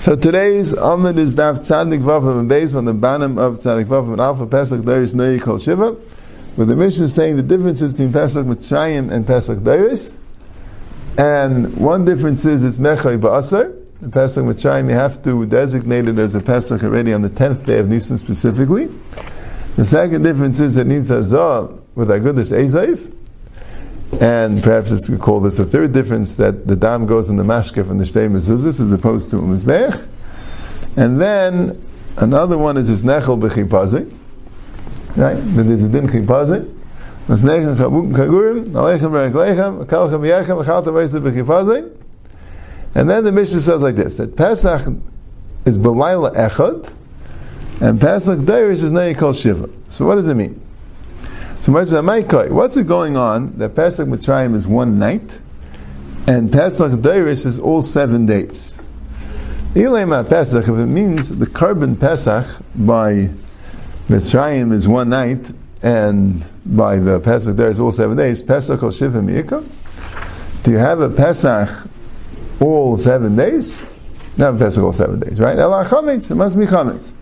So today's Amud is Daf Tzadik Vavim and based on the bottom of Tzadik Vavim and Alpha Pesach Dairis Nei Kol Shiva, where the mission is saying the differences between Pesach Mitzrayim and Pesach Dairis. And one difference is it's Mechai Ba'asar. The Pesach Mitzrayim, you have to designate it as a Pesach already on the 10th day of Nisan specifically. The second difference is it needs a Zah with Agudas Ezaif. And perhaps we call this the third difference that the dam goes in the mashke from the shtei mezuzah as opposed to mizbech. And then another one is this nechel b'chipazi. Right? Then there's a din chipazi. Chabuk kagurim, alechem bereklechem, akalchem yechem, achalta. And then the Mishnah says like this, that Pesach is belayla echad, and Pesach Deiris is nei kol shiva. So what does it mean? So what's it going on that Pesach Mitzrayim is one night and Pesach Dairis is all seven days? Ilema Pesach, if it means the korban Pesach by Mitzrayim is one night and by the Pesach there is all seven days, Pesach or Shiva Mi'ika, do you have a Pesach all seven days? Not Pesach all seven days, right? Ela Chametz, it must be Chametz.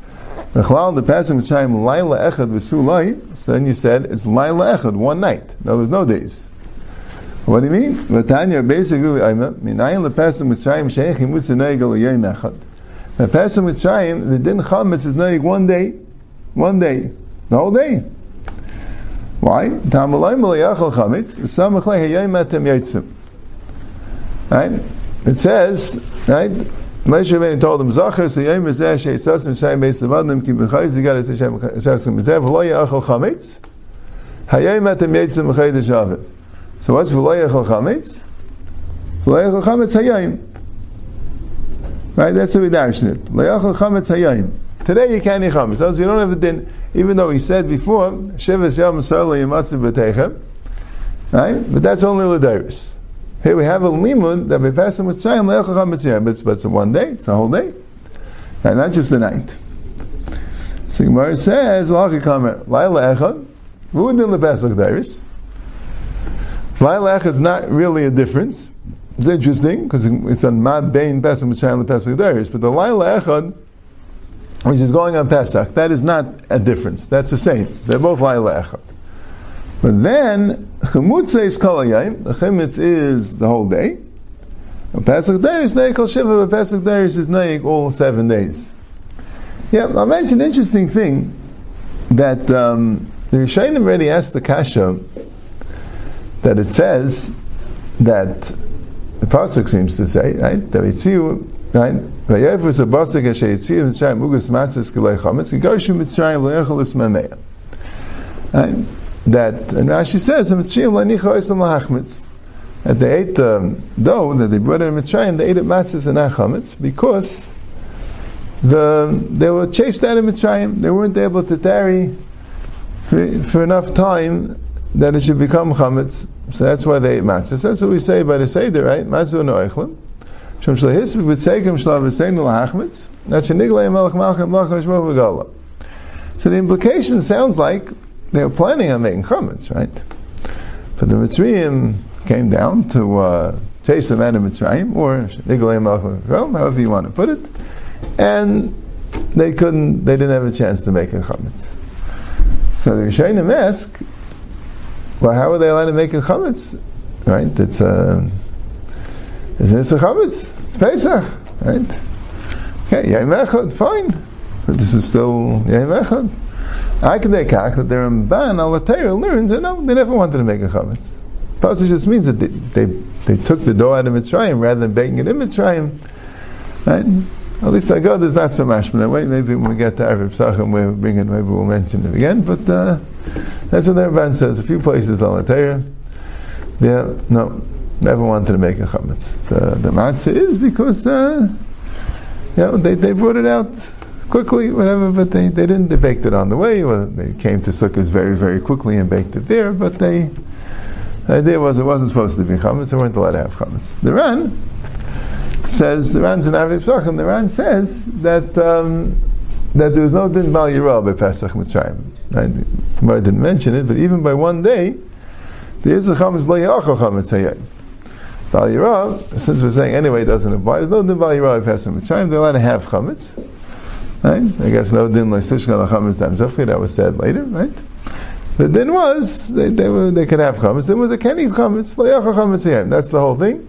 The the passing Mitzrayim Laila Echad V'Sulai. So then you said it's Laila Echad, one night. No, there's no days. What do you mean? Vatanya basically Aima Minayin LePesach Mitzrayim Sheichim Mutzaneig Yom Echad. The Pesach Mitzrayim the Din Chametz is neig one day, one day, the whole day. Why? Tamalay Malayachal Chametz V'Samachlei Hayom Etem Yitzim. Right? It says, right? Moshe Rabbeinu told him, Zachar levadim ki Hashem v'lo chametz yitzim b'chaydish aviv. So what's v'lo yachal chametz? V'lo yachal chametz hayem. Right, that's how we it. V'lo chametz hayem. Today you can't eat chametz. So you don't have the din, even though he said before, Shivas yom solo yimatzu b'teichem. Right? But that's only l'dairis. Here we have a limud that we pass him with mitzvah, but it's, but it's one day, it's a whole day, and not just the night. So Gemara says, "Lachi kamer laila echad, v'udin lepesach dairis." Laila echad is not really a difference. It's interesting because it's on mad bein pesach mitzvah lepesach dairis, but the laila echad, which is going on Pesach, that is not a difference. That's the same. They're both laila echad. But then, chumutza is kol hayayim, the chimitz is the whole day. And Pesach Day is neik kol shiva, but Pesach Day is neik all seven days. Yeah, I'll mention an interesting thing, that um, the Rishayim already asked the Kasha, that it says, that the Pasuk seems to say, right, that right, Yitziu ismameya. Right? That and Rashi says that they ate the um, dough that they brought in Mitzrayim, they ate it matzahs and achametz because the they were chased out of Mitzrayim. They weren't able to tarry for, for enough time that it should become chametz. So that's why they ate matzahs. That's what we say by the seder, right? Matzah no eichlim. Shem shlehisvik b'tzeikim shlav v'steinu lahachmetz. That's sheniglei melech malchem shmov So the implication sounds like they were planning on making chametz, right? But the Mitzrayim came down to uh, chase them out of Mitzrayim, or however you want to put it, and they couldn't, they didn't have a chance to make a chametz. So the Rishonim ask, well, how are they allowed to make a chametz? Right? It's a, it's a chametz. It's Pesach, right? Okay, Yom Echad, fine. But this is still Yom Echad. I can take that the Ramban al learns that no, they never wanted to make a chametz. Pasuk just means that they, they, they took the dough out of Mitzrayim rather than baking it in Mitzrayim. Right? At least I go, there's not so much but way. Maybe when we get to Arab Psachim, we'll bring it, maybe we'll mention it again. But uh, that's what the Ramban says. A few places the Torah, yeah, no, never wanted to make a chametz. The, the matzah is because, uh, you know, they, they brought it out quickly, whatever, but they, they didn't, they baked it on the way. They came to Sukkot very, very quickly and baked it there, but they, the idea was it wasn't supposed to be chametz, they weren't allowed to have chametz. The Ran says, the Ran's in Aviv Psachim, the Ran says that, um, that there was no din bal yirah by Pesach Mitzrayim. I, didn't mention it, but even by one day, is a chametz lo yachal chametz hayayim. Bal Yirah, since we're saying anyway doesn't apply, there's no din Bal Yirah Pesach Mitzrayim, they're allowed to have chametz. Right? I guess no din like Sishkan chametz dam zofki, that was said later, right? The din was, they, they, were, they could have chametz. There was a kenny chametz, layacha chametz. That's the whole thing.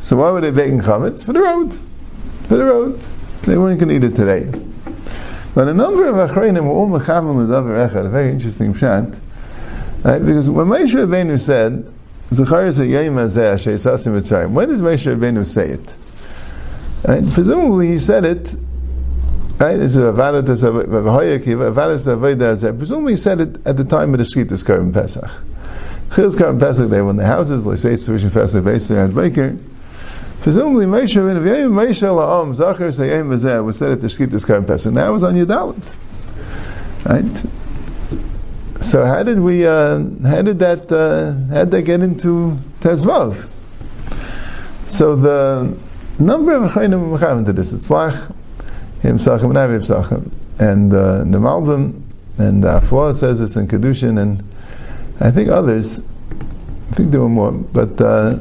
So why were they baking chametz? For the road. For the road. They weren't going to eat it today. But a number of achrayim were all mechavam l'davar echad, a very interesting pshat. Right? Because when Moshe Rabbeinu said, Zachariah Yom Hazeh Sheitzasim Mitzrayim. When did Moshe Rabbeinu say it? Right? Presumably he said it. Right? This is Avadat Avadat Presumably he said it at the time of the Shkitas Karban Pesach. Chil's Karban Pesach, they were in the houses. They say sufficient festival based on Baker. Presumably Moshe Rabbeinu, V'yayim Moshe La'am Zachar Yom Hazeh was said at the Shkitas Karban Pesach. Now it was on Yudalit. Right? So how did we? Uh, how did that? Uh, how did that get into Tezvav? So the number of Chayim Mechaim to this. It's Lach, Him and Avim Sachem, and uh, the Malbim and uh, Afua says it's in Kedushin, and I think others. I think there were more, but uh,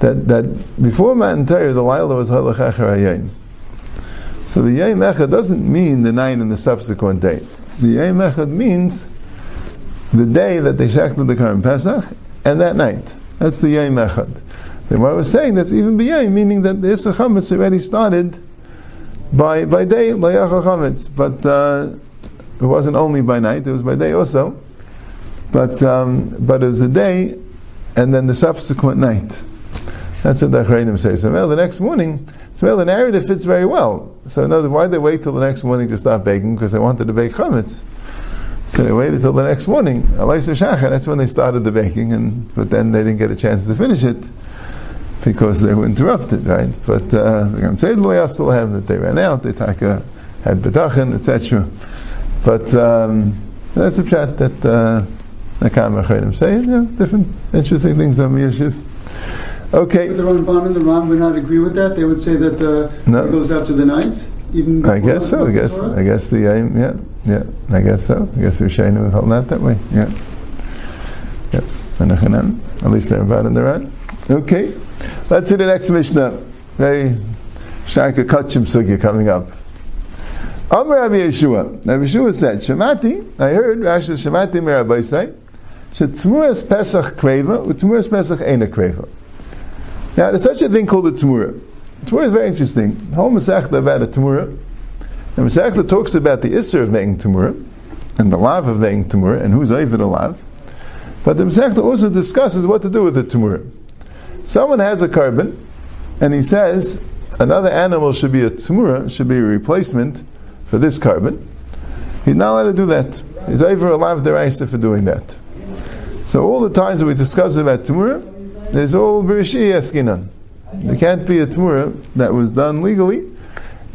that that before Matan Torah, the Laila was Halach Acher So the Yom Echad doesn't mean the night and the subsequent day. The Yom Echad means the day that they shechted the Karm Pesach, and that night. That's the Yom Echad. Then what I was saying, that's even b'yayim, meaning that the Issa already started by, by day, Layacha Chametz. But uh, it wasn't only by night, it was by day also. But, um, but it was a day, and then the subsequent night. That's what the Achrayim say. So well, the next morning, so well, the narrative fits very well. So in other why they wait till the next morning to start baking? Because they wanted to bake chametz. So they waited till the next morning. That's when they started the baking, and but then they didn't get a chance to finish it because they were interrupted, right? But uh, the Gam Tzedel still have that they ran out. They taka had bedachin, etc. But um, that's a chat that uh, the Kamar say. Yeah, different interesting things on Yeshiv. Okay. But the Ramban and the Ram would not agree with that. They would say that uh, no. it goes out to the night. Even I guess so. I guess. I guess the aim. Yeah. Yeah, I guess so. I guess Rishonim held that that way. Yeah. Yeah. At least they're about in the right. Okay. Let's see the next Mishnah. Very Shaka Kachim Sugya coming up. Amr Rabbi Yeshua. Rabbi Yeshua said, Shemati, I heard Rashi Shemati Rabbi say, Shetmuras Pesach Kreva, Utmuras Pesach Ena Kreva. Now, there's such a thing called a Tmura. Tmura is very interesting. The whole Masechta about a Tmura and Masechta talks about the Isser of making Tumura, and the Lav of making Tumura, and who's Ovid the Lav. But the Masechta also discusses what to do with the Tumura. Someone has a korban, and he says another animal should be a Tumura, should be a replacement for this korban. He's not allowed to do that. He's over a Lav Deraisa for doing that. So all the times that we discuss about Tumura, there's all Berishi Eskinan. There can't be a Tumura that was done legally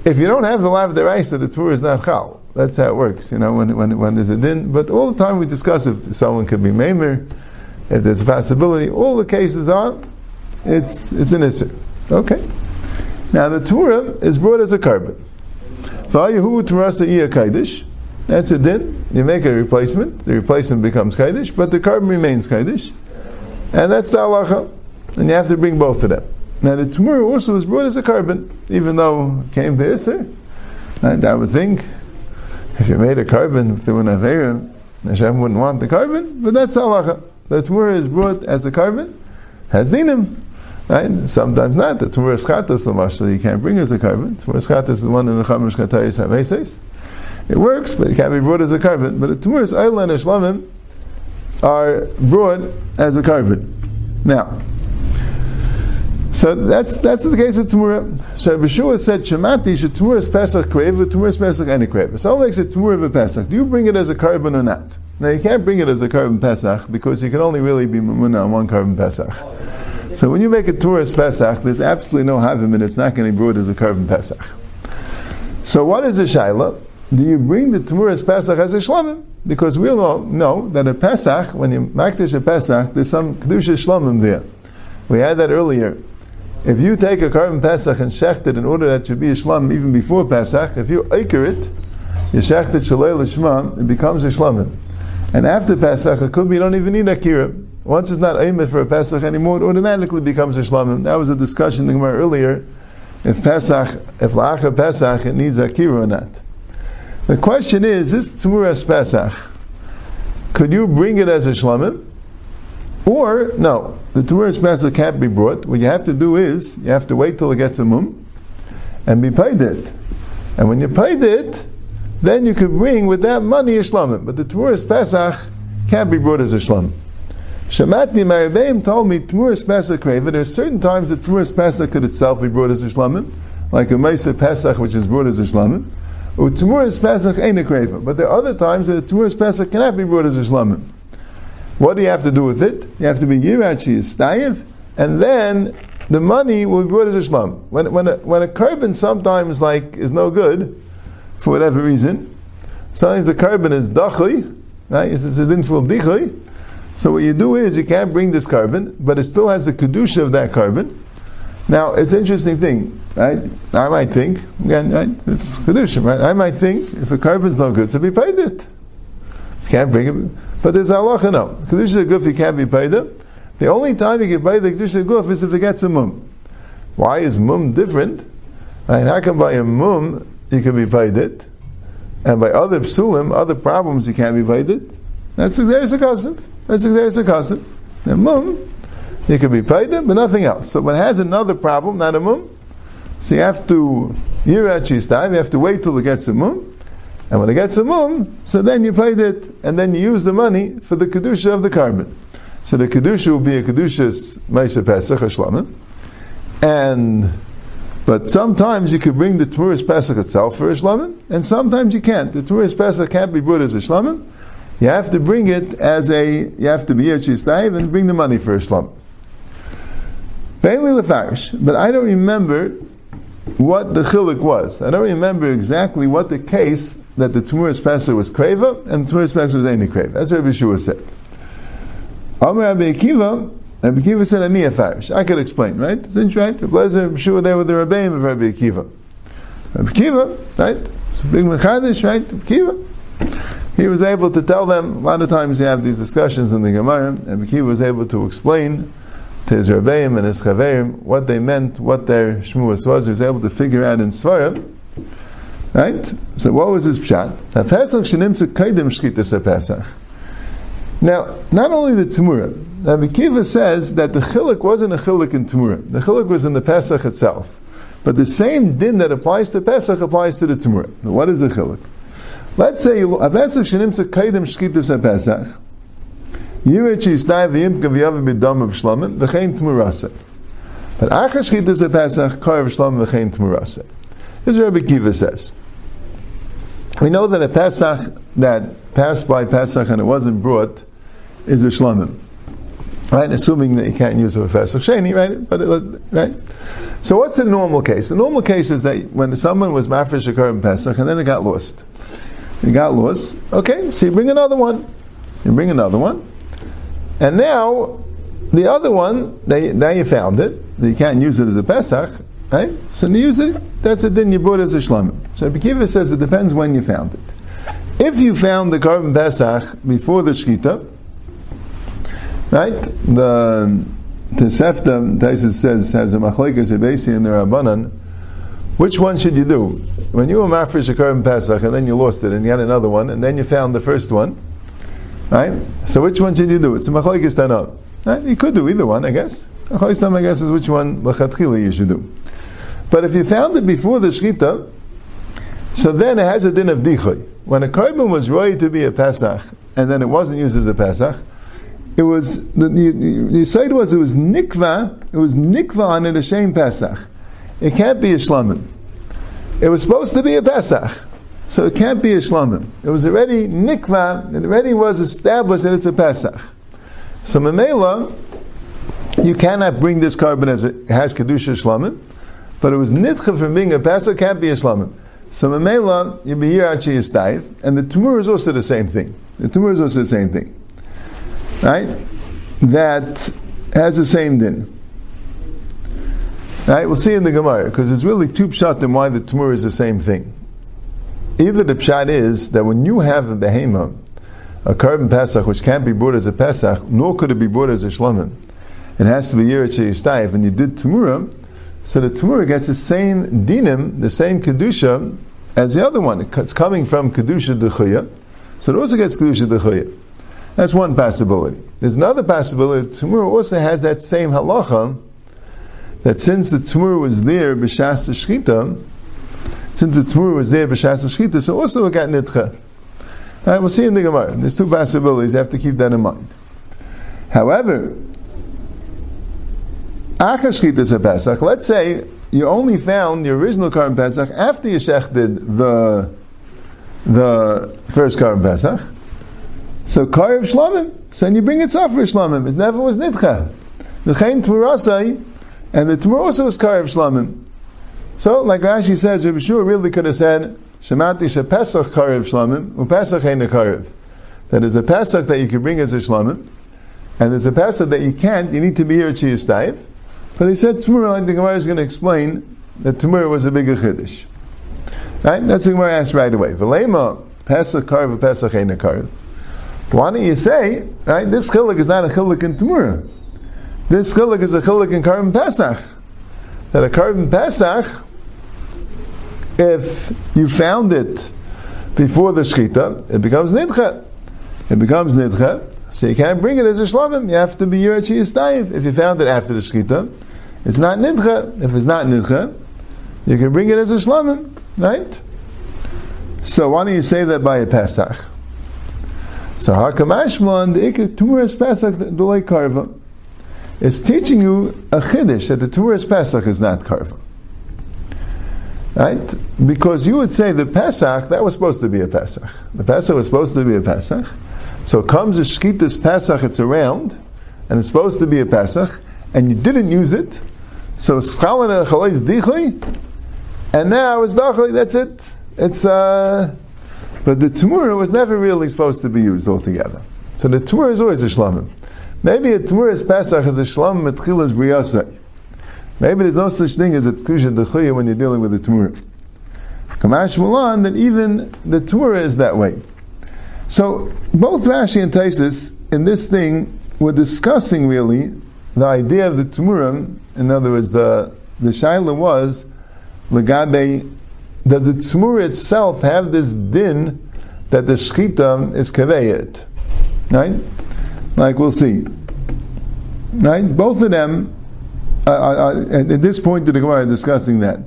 if you don't have the lav deraisa, the tour is not chal. That's how it works. You know, when, when, when there's a din. But all the time we discuss if someone could be maimer, if there's a possibility. All the cases are, it's it's an issue. Okay. Now the Torah is brought as a kaidish. That's a din. You make a replacement. The replacement becomes kaidish, but the korban remains kaidish, and that's the halacha. And you have to bring both of them. Now the Tumur also was brought as a korban, even though it came to Isser. And I would think, if you made a korban, if there were an Avera, Hashem wouldn't want the korban, but that's halacha. The Tumur is brought as a korban, has dinim. Right? Sometimes not. The Tumur Chatas, so much, you can't bring as a korban. Tumur Chatas is the one in the Chamish Katayis HaMeses. It works, but it can't be brought as a korban. But the Tumur Ayla and Ishlamim are brought as a korban. Now, so that's that's the case of Tumura. So Yeshua said, Shemati, Shetumura Pesach Krev, Tumura Pesach any. So makes it Tumura of Pesach. Do you bring it as a korban or not? Now you can't bring it as a korban Pesach because you can only really be Mumuna on one korban Pesach. So when you make a Turas Pesach, there's absolutely no Havim and it's not going to be brought as a korban Pesach. So what is a Shaila? Do you bring the Tumuras Pesach as a Shlamim? Because we all know that a Pesach, when you makdish a Pesach, there's some Kedusha Shlamim there. We had that earlier if you take a korban Pesach and shecht it in order that it should be a shlam even before Pesach, if you aker it, you shecht it shalei l'shma, it becomes a shlamim. And after Pesach, it could be you don't even need akira. Once it's not Eimah for a Pesach anymore, it automatically becomes a Shlamim. That was a discussion in the Gemara earlier. If Pesach, if La'acha Pesach, it needs Akira or not. The question is, this Tmuras Pesach, could you bring it as a Shlamim? Or, no, the Tmuras Pesach can't be brought. What you have to do is, you have to wait till it gets a mum, and be paid it. And when you paid it, then you could bring with that money a shlamim. But the Tmuras Pesach can't be brought as a shlamim. Shamatni Marabeim told me Tmuras Pesach Kreva. There are certain times that Tmuras Pesach could itself be brought as a like a Mesa Pesach, which is brought as a. Or Tmuras Pesach ain't a Kreva. But there are other times that Tmuras Pesach cannot be brought as a. What do you have to do with it? You have to be Yirachi Stayev, and then the money will be brought as a. When, when, a, when a korban sometimes like is no good, for whatever reason, sometimes the korban is dachli, right? It's, it's a full dichli. So what you do is you can't bring this korban, but it still has the kedusha of that korban. Now it's an interesting thing, right? I might think again, right? It's kedusha, right? I might think if a korban's no good, so be paid it. You can't bring it, but there's halacha no. Kedusha if you can't be paid it. The only time you can buy the Kedusha Guf is if it gets a mum. Why is mum different? And how come by a mum you can be paid it, and by other psulim, other problems you can't be paid it? That's there's a cousin. That's there's a cousin. The mum, you can be paid it, but nothing else. So when it has another problem, not a mum, so you have to time. You have to wait till it gets a mum. And when it gets a mum, so then you paid it, and then you use the money for the kedusha of the korban. So the kedusha will be a kedushas Meisa Pesach, a shlamim. And, but sometimes you could bring the Tmuris Pesach itself for a shlamim, and sometimes you can't. The Tmuris Pesach can't be brought as a shlamim. You have to bring it as a, you have to be a Yechis and bring the money for a shlamim. But I don't remember what the chilik was. I don't remember exactly what the case that the Tmuris Pesach was kreva and the Tmuris Pesach was any kreva. That's what Rabbi Shua said. Amr Rabbi Akiva, Rabbi Akiva said, Ani Farish. I could explain, right? Interesting, right? Rabbi sure there with the Rabbeim of Rabbi Akiva. Rabbi Akiva, right? It's a big Mechadish, right? Rabbi Akiva. He was able to tell them, a lot of times you have these discussions in the Gemara, and he was able to explain to his Rebbeim and his Chaverim what they meant, what their Shmuas was. He was able to figure out in Svarah, Right? So what was his pshat? Now, not only the Tamura, Rabbi Kiva says that the chilik wasn't a chilik in Tamura. The chilik was in the Pesach itself. But the same din that applies to Pesach applies to the Tamura. What is the chilik? Let's say a Pesach shenim se kaidim shkitas a Pesach. Yirich yisnai v'yim kaviyav b'dam of shlamim v'chein Tamurase. But achas shkitas a Pesach kar of shlamim v'chein Tamurase. This is Rabbi Kiva says. We know that a Pesach that passed by Pesach and it wasn't brought is a shlamim. Right? Assuming that you can't use it for Pesach Sheni, right? But it, right? So what's the normal case? The normal case is that when someone was mafresh occur in Pesach and then it got lost. It got lost. Okay, so you bring another one. You bring another one. And now the other one, they, now you found it. You can't use it as a Pesach, right? So you use it, that's a din you brought as a shlamim. So Bekiva says it depends when you found it. If you found the korban Pesach before the Shkita, Right? The Tosefta, Taisus says, has a machlekes ebesi in the Rabbanan. Which one should you do? When you were mafresh a in Pesach and then you lost it and you had another one and then you found the first one, right? So which one should you do? It's a machlekes tanah. Right? You could do either one, I guess. Machlekes I guess, is which one lechatchila you should do. But if you found it before the shkita, so then it has a din of dichay. When a korban was ready to be a Pesach and then it wasn't used as a Pesach, it was the, the, the side was it was nikva. It was nikva on a Hashem Pesach. It can't be a shlamim. It was supposed to be a Pesach, so it can't be a shlamim. It was already nikva. It already was established that it's a Pesach. So memela, you cannot bring this korban as it has kedusha shlamim, but it was nitcha from being a Pesach. Can't be a shlamim. So memela, you be here actually is and the tumur is also the same thing. The tumur is also the same thing right? That has the same din. Right? We'll see in the Gemara because it's really two pshat and why the tumor is the same thing. Either the pshat is that when you have a behema a carbon Pesach which can't be brought as a Pesach, nor could it be brought as a Shlomim. It has to be Yeritz Yistayev, and you did Tamura, so the Tamura gets the same dinim, the same Kedusha, as the other one. It's coming from Kedusha Dechuya, so it also gets Kedusha Dechuya. That's one possibility. There's another possibility. Tamura also has that same halacha that since the Tamura was there b'shas shchita, since the Tamura was there b'shas shchita, so also it got nidcha. All right, we'll see in the Gemara. There's two possibilities. You have to keep that in mind. However, Achashchit is a Pesach. Let's say you only found the original Karm Pesach after you shechted the the first Karm Pesach. So Karev Shlamim. So then you bring it off for Shlamim. It never was Nidcha. The Chain Tmurasai, and the Tmur also was Karev Shlamim. So, like Rashi says, Rabbi Shua really could have said, Shemati Shepesach Karev Shlamim, Upesach Ein Karev. That is a Pesach that you can bring as a Shlamim, and there's a Pesach that you can't, you need to be here at Shiyastayv. But he said Tumur, like the Gemara is going to explain that Tumur was a bigger Chiddush. Right? That's the Gemara asked right away. Velema, Pesach Karv, Pesach Ein Karv. Why don't you say, right, this chilik is not a chilik in Tumur. This chilik is a chilik in Karv Pesach. That a Karv Pesach, if you found it before the Shechita, it becomes Nidcha. It becomes Nidcha, so you can't bring it as a Shlamim. You have to be Yerachi Yistayiv. If you found it after the Shechita, it's not nidcha. If it's not nidcha, you can bring it as a shlamim, right? So why don't you say that by a Pesach? So Hakamashman, the Ikka Tumuras Pesach, the late Karva, is teaching you a Chiddush that the Tumuras Pesach is not Karva. Right? Because you would say the Pesach, that was supposed to be a Pesach. The Pesach was supposed to be a Pesach. So comes a Shkitas Pesach, it's around, and it's supposed to be a Pesach, and you didn't use it, so Schalin and is Dichli, and now it's Dachli, that's it. It's, uh, but the Tumura was never really supposed to be used altogether. So the Tumura is always a Shlamim. Maybe a Tumura's Pesach is a Shlamim at Chilas Briyasai. Maybe there's no such thing as a Tkusha Dechuya when you're dealing with the Tumura. Kamash Mulan, that even the Tumura is that way. So both Rashi and Taisis in this thing were discussing really the idea of the Tumurim, in other words, the, the Shaila was, Legabe, does the Tumur itself have this din that the Shchita is Kaveyet? Right? Like we'll see. Right? Both of them, uh, uh, at this point the Gemara, discussing that.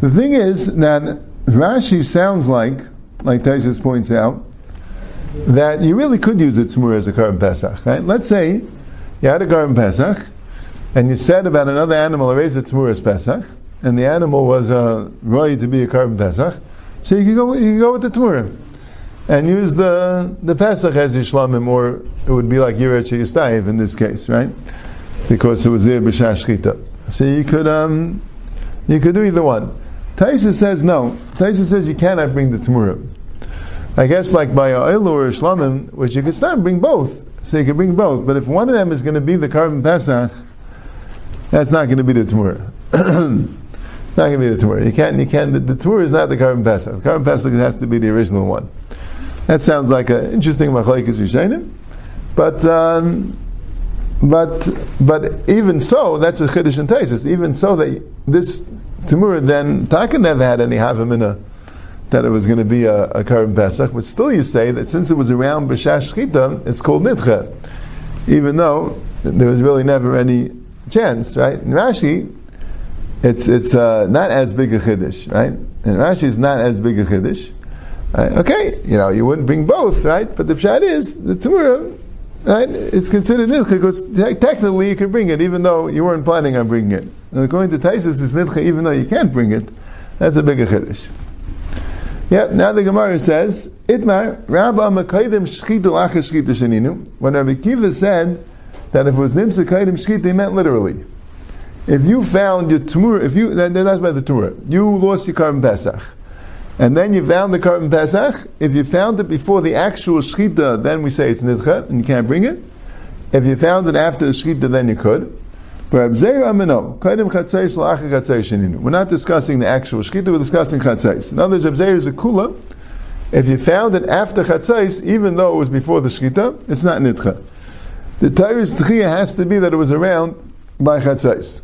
The thing is that Rashi sounds like, like Taishas points out, that you really could use the Tzmur as a Karban Pesach. Right? Let's say you had a Karban Pesach, and you said about another animal, erase a Reza Tzmuras Pesach, and the animal was uh, ready to be a Karban Pesach, so you can go, you can go with the Tmurim. And use the, the Pesach as Yishlamim, or it would be like Yirat Yistayev in this case, right? Because it was there B'Shashchita. So you could, um, you could do either one. Taisa says no. Taisa says you cannot bring the Tmurim. I guess like by a or Shlamim, which you could start bring both. So you can bring both. But if one of them is going to be the korban Pesach, that's not going to be the Tamura. not going to be the Tamura. You can't, you can't, the, the Tamura is not the korban Pesach. The korban Pesach has to be the original one. That sounds like an interesting Machlaikas Yishainim. But, um, but, but even so, that's a Chiddush and Taisis. Even so, that this Tamura then, Taka never had any Havamina that it was going to be a, a Pesach, but still you say that since it was around B'Shash Chita, it's called Nidcha. Even though there was really never any chance, right? In Rashi, it's it's uh, not as big a chiddush, right? And Rashi is not as big a chiddush. Okay, you know, you wouldn't bring both, right? But the pshat is the tzmura, right? It's considered nidcha because technically you can bring it, even though you weren't planning on bringing it. And according to Taisus, it's nidcha even though you can't bring it. That's a bigger chiddush. Yep. Now the Gemara says, "Itmar Rabba Makaidim Shchitu Achas Shchitu Sheninu." When Rabbi Kiva said that if it was Nimsa Kaidim Shchit, they meant literally. If you found your Tumur, if you, that, that's by the Tumur, you lost your Karban Pesach. And then you found the Karban Pesach, if you found it before the actual Shchita, then we say it's Nidcha, and you can't bring it. If you found it after the Shchita, then you could. We're not discussing the actual shkita, we're discussing chatzais. In other words, Abzeir is a kula, If you found it after chatzais, even though it was before the shkita, it's not nitcha. The Torah's tchiyah has to be that it was around by chatzais.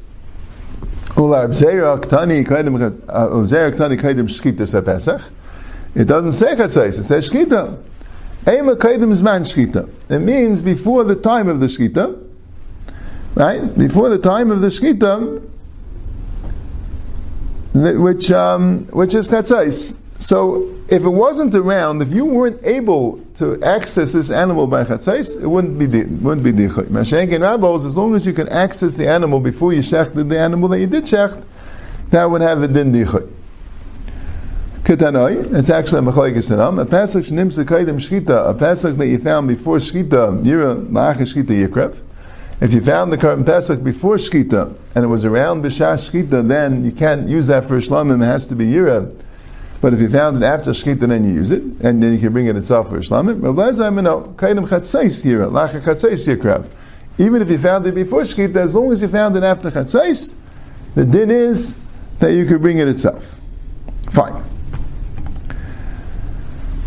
It doesn't say chatzais, it says shkita. Ema shkita. It means before the time of the shkita, right? Before the time of the shkita, which um, which is chatzais. So if it wasn't around, if you weren't able to access this animal by chatzais, it wouldn't be wouldn't be dichay. Mashenk and rabbos, as long as you can access the animal before you shechted the animal that you did shecht, that would have a din dichay. Ketanoi, it's actually a machlekes tanam. A pasuk shnimsa kaidim shchita, a pasuk that you found before shchita, yira ma'ach shchita yikrev. If you found the current Pesach before Shkita and it was around B'Shah Shkita, then you can't use that for Shlamim, it has to be Yira. But if you found it after Shkita, then you use it, and then you can bring it itself for Shlamim. Even if you found it before Shkita, as long as you found it after Chatzais, the din is that you could bring it itself. Fine.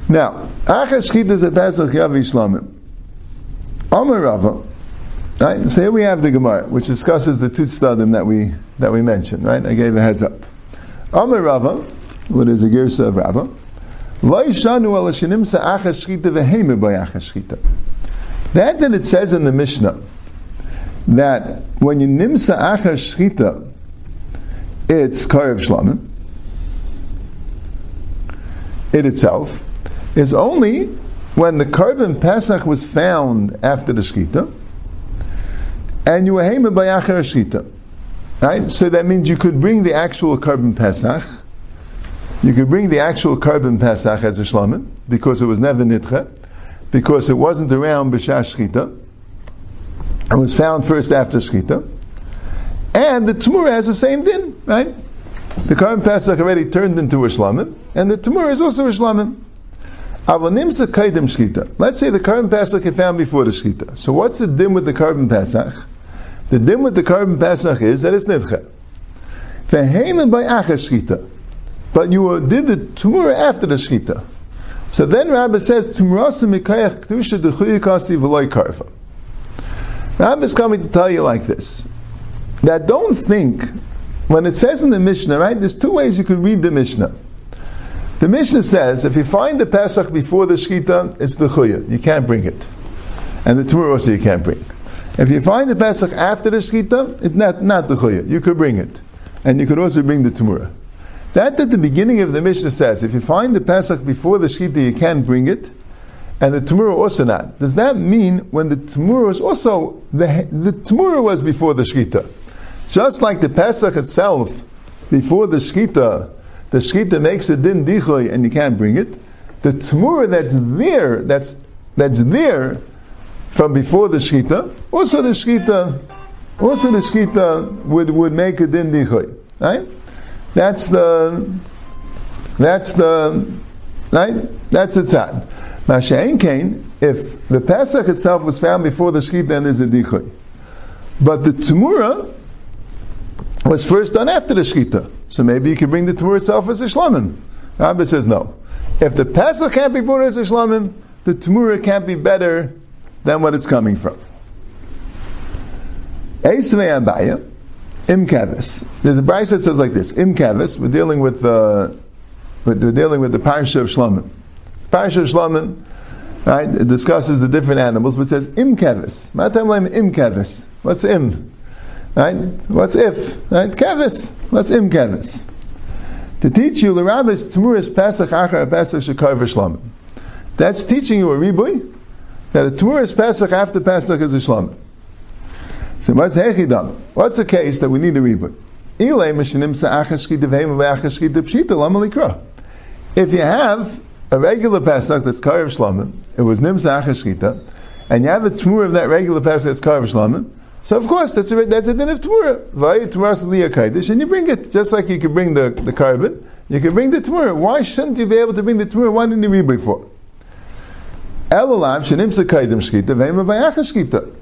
Now, Achas Shkita is a Pesach Yavi Shlamim. Amar Rava, Right? So here we have the Gemara, which discusses the two tzadim that we that we mentioned. Right? I gave a heads up. Amar Rava, what is a girsa of Rava? That that it says in the Mishnah that when you nimsa achas shchita, it's karev shlamim. It itself is only when the korban pesach was found after the shchita and you were by shita. Right? So that means you could bring the actual korban pesach. You could bring the actual korban pesach as a shlamim because it was never nitcha, because it wasn't around b'shah shchita. It was found first after shchita, and the tamura has the same din, right? The korban pesach already turned into a shlamim, and the tamura is also a shlamim. Let's say the korban pesach is found before the shchita. So what's the din with the korban pesach? The din with the korban pesach is that it's nidcha. Vehemen by achas shchita. But you did the tumura after the shchita. So then Rabbi says, Tumurasa mikayach kedusha dechuyikasi v'loy karfa. Rabbi is coming to tell you like this. That don't think, when it says in the Mishnah, right, there's two ways you could read the Mishnah. The Mishnah says, if you find the Pesach before the Shkita, it's the Chuya. You can't bring it. And the Tumur also you can't bring. If you find the Pesach after the Shkita, it's not, not the Chuya. You could bring it. And you could also bring the Tumura. That at the beginning of the Mishnah says, if you find the Pesach before the Shkita, you can bring it, and the Tumura also not. Does that mean when the Tumura was also, the, the Tumura was before the Shkita? Just like the Pesach itself, before the Shkita, the Shkita makes a din dichoy and you can't bring it, the Tumura that's there, that's, that's there, from before the shkita, also the shkita, also the shkita would, would make a din dichoy, right? That's the, that's the, right? That's the tzad. Masha'in kain, if the Pesach itself was found before the shkita, then there's a dichoy. But the tumura was first done after the shkita, so maybe you can bring the tumura itself as a shlamim. Rabbi says no. If the Pesach can't be brought as a shlamim, the tumura can't be better than what it's coming from. There's a Braisa that says like this: Im Kevis. We're dealing with the uh, we're dealing with the parsha of Shlomim. Parsha of Shlomim, right? It discusses the different animals, but says Im Kevis. Im Kevis. What's Im? Right? What's if? Right? Kevis. What's Im Kevis? To teach you the rabbis Tmuris Pesach Achar Pesach Shekar V'Shlomim. That's teaching you a ribui that a Tmuris Pesach after Pesach is a Shlom. So what's the case that we need to read? If you have a regular Pesach that's Karev Shlomim, it was Nimsa Achashkita, and you have a Tmur of that regular Pesach that's Karev Shlomim, so of course that's a, that's a din of Tmura. Vay Tmura Kaidish, and you bring it, just like you could bring the, the korban, you can bring the Tmura. Why shouldn't you be able to bring the Tmura? Why didn't you read before? Elalam shenim sekaidim shkita shkita.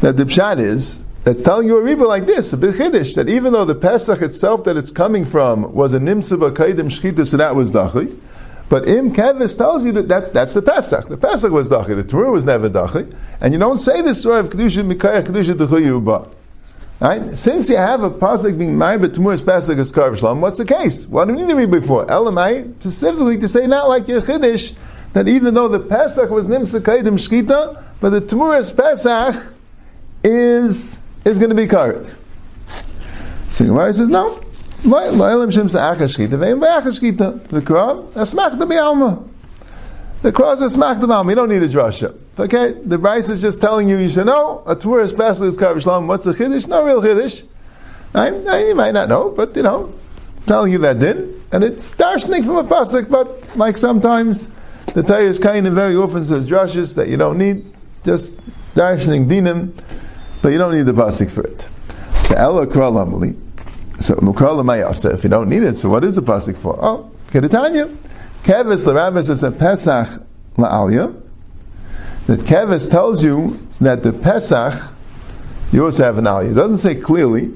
That the pshat is that's telling you a riba like this, a bit chiddush, that even though the Pesach itself that it's coming from was a nimsa b'kaidim shkita, so that was dachi, But Im Kevis tells you that, that that's the Pesach. The Pesach was Dachi. The Torah was never Dachi. And you don't say this story of Kedusha Mikaya Kedusha Dechuyuba. Right? Since you have a pasuk being married, but tomorrow's pasuk is karv shalom, what's the case? What do we need to read before? Elamai, specifically to say not like your chiddush, that even though the pasuk was nimsa kaidim shkita, but the tomorrow's pasuk is is going to be karv. So Gemara says no. The the. The cross is smacked about. You don't need a drasha. Okay, the Braisa is just telling you you should know a tourist pastor is kavish What's the chiddush? No real chiddush. I, I, you might not know, but you know, telling you that din, and it's darshaning from a pasuk. But like sometimes the Torah is kind of very often says drashas that you don't need, just darshaning dinim, but you don't need the pasuk for it. So ella kralamali. So mukrala If you don't need it, so what is the pasuk for? Oh, Kedetanya. Kevis l'Rabbis is a Pesach la'alya. That Kevis tells you that the Pesach, you also have an aliyah. It doesn't say clearly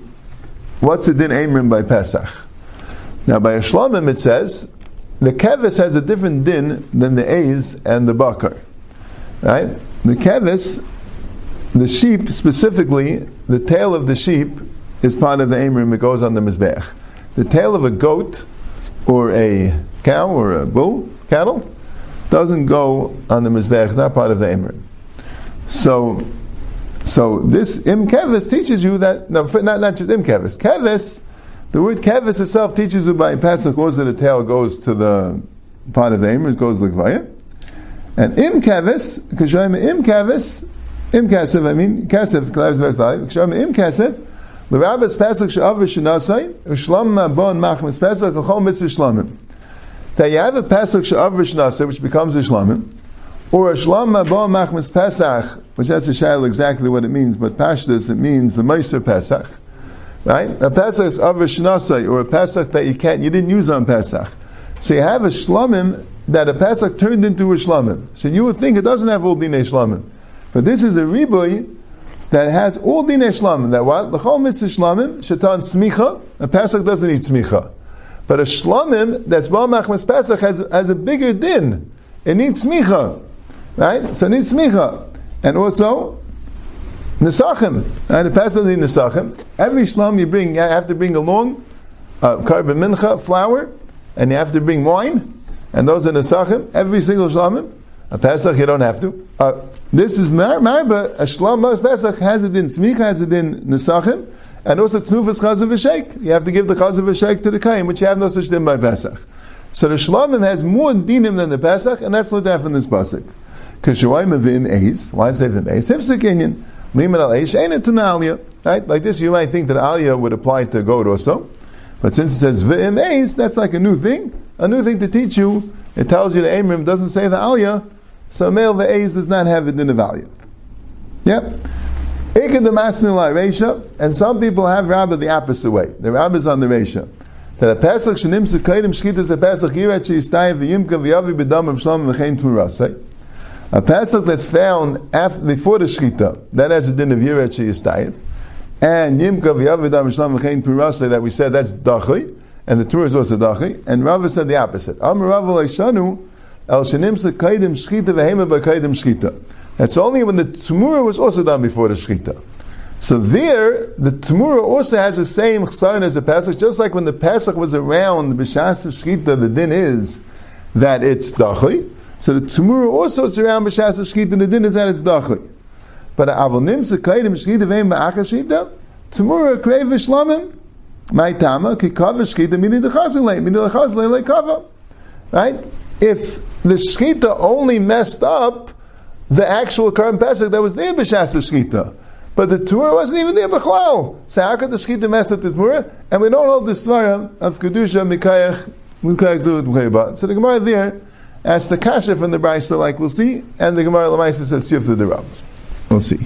what's the din Amrim by Pesach. Now by Ashlamim it says the Kevis has a different din than the A's and the Bakar. Right? The Kevis, the sheep specifically, the tail of the sheep is part of the Amrim, it goes on the Mizbech. The tail of a goat or a cow or a bull, cattle, doesn't go on the Mizbech, not part of the Emir. So, so this Im Kevis teaches you that, no, not, not just Im Kevis, the word Kevis itself teaches you by Pesach goes that the tail goes to the part of the Emir, goes to the And Im Kevis, Kashayim Im Kevis, Im Kesef, I mean, Kesef, Kashayim Im Kesef, the Rabbis Pesach Sha'av V'Shanasai, Ushlam Bon Machmas Pesach, Chol Mitzvah Shlamim that you have a Pesach Sha'av Rishnasa, which becomes a Shlamim, or a Shlam Mabon Machmas Pesach, which that's a shayla exactly what it means, but Pashtas it means the Meiser Pesach. Right? A Pesach is Av or a Pesach that you can't, you didn't use on Pesach. So you have a Shlamim that a Pesach turned into a Shlamim. So you would think it doesn't have all Dinei Shlamim. But this is a Riboy that has all Dinei Shlamim. That what? The Chol Mitzvah Shlamim, Shatan Smicha, a Pesach doesn't need Smicha. But a shlamim that's Baal Machmas Pesach has, has a bigger din. It needs smicha, right? So it needs smicha, and also nesachim. And the Pesach needs nesachim. Every shlam you bring, you have to bring along uh, korban mincha flour, and you have to bring wine, and those are nesachim. Every single shlamim. A Pesach you don't have to. Uh, this is marba. A shlam Pesach has a din smicha, has a din nesachim. And also Tnufas Chazav V'Sheik. You have to give the Chazav V'Sheik to the Kaim, which you have no such din by Pesach. So the Shlamim has more dinim than the Pesach, and that's what in this Pasuk. Because Shawai Mavim Eis, why say Vim Eis? Hifzik Inyan, Al Eish, Ain't it Aliyah. Right? Like this, you might think that Aliyah would apply to goat also. But since it says Vim Eis, that's like a new thing, a new thing to teach you. It tells you the Amrim doesn't say the Aliyah, so male Ve'ez does not have a din of value. Yep. And some people have Rabbah the opposite way. The Rabbah is on the Resha. That a Pesach shenim sekayim shkitas a Pesach yirat sheistayim v'yimka v'yavi b'dam of shalom v'chein tmurasai. A Pesach that's found after, before the Shkita, that has a din of yirat sheistayim. And yimka v'yavi b'dam of shalom v'chein tmurasai that we said that's dachi. And the Torah is also dachi. And Rabbah said the opposite. Am Rav leishanu That's only when the Tumura was also done before the Shechita. So there, the Tumura also has the same chsaron as the Pesach, just like when the Pesach was around B'shas Shechita, the din is that it's Dachi. So the Tumura also is around B'shas Shechita, and the din is that it's Dachi. But Avonim Sekaidim Shechita Veim Ba'achashita, Tumura Kreiv V'shlamim, my tama ki kava shkita mini dechazin lei mini dechazin lei kava. Right? If the shkita only messed up the actual current Pesach that was there b'shas the Shkita. But the Torah wasn't even there b'chlal. So how could the Shkita mess up the Torah? And we don't hold the Svara of Kedusha Mikayach Mikayach Duat So the Gemara there asks the Kasha from the Brisa, like we'll see, and the Gemara Lamaisa says Shifta the Rab. We'll see.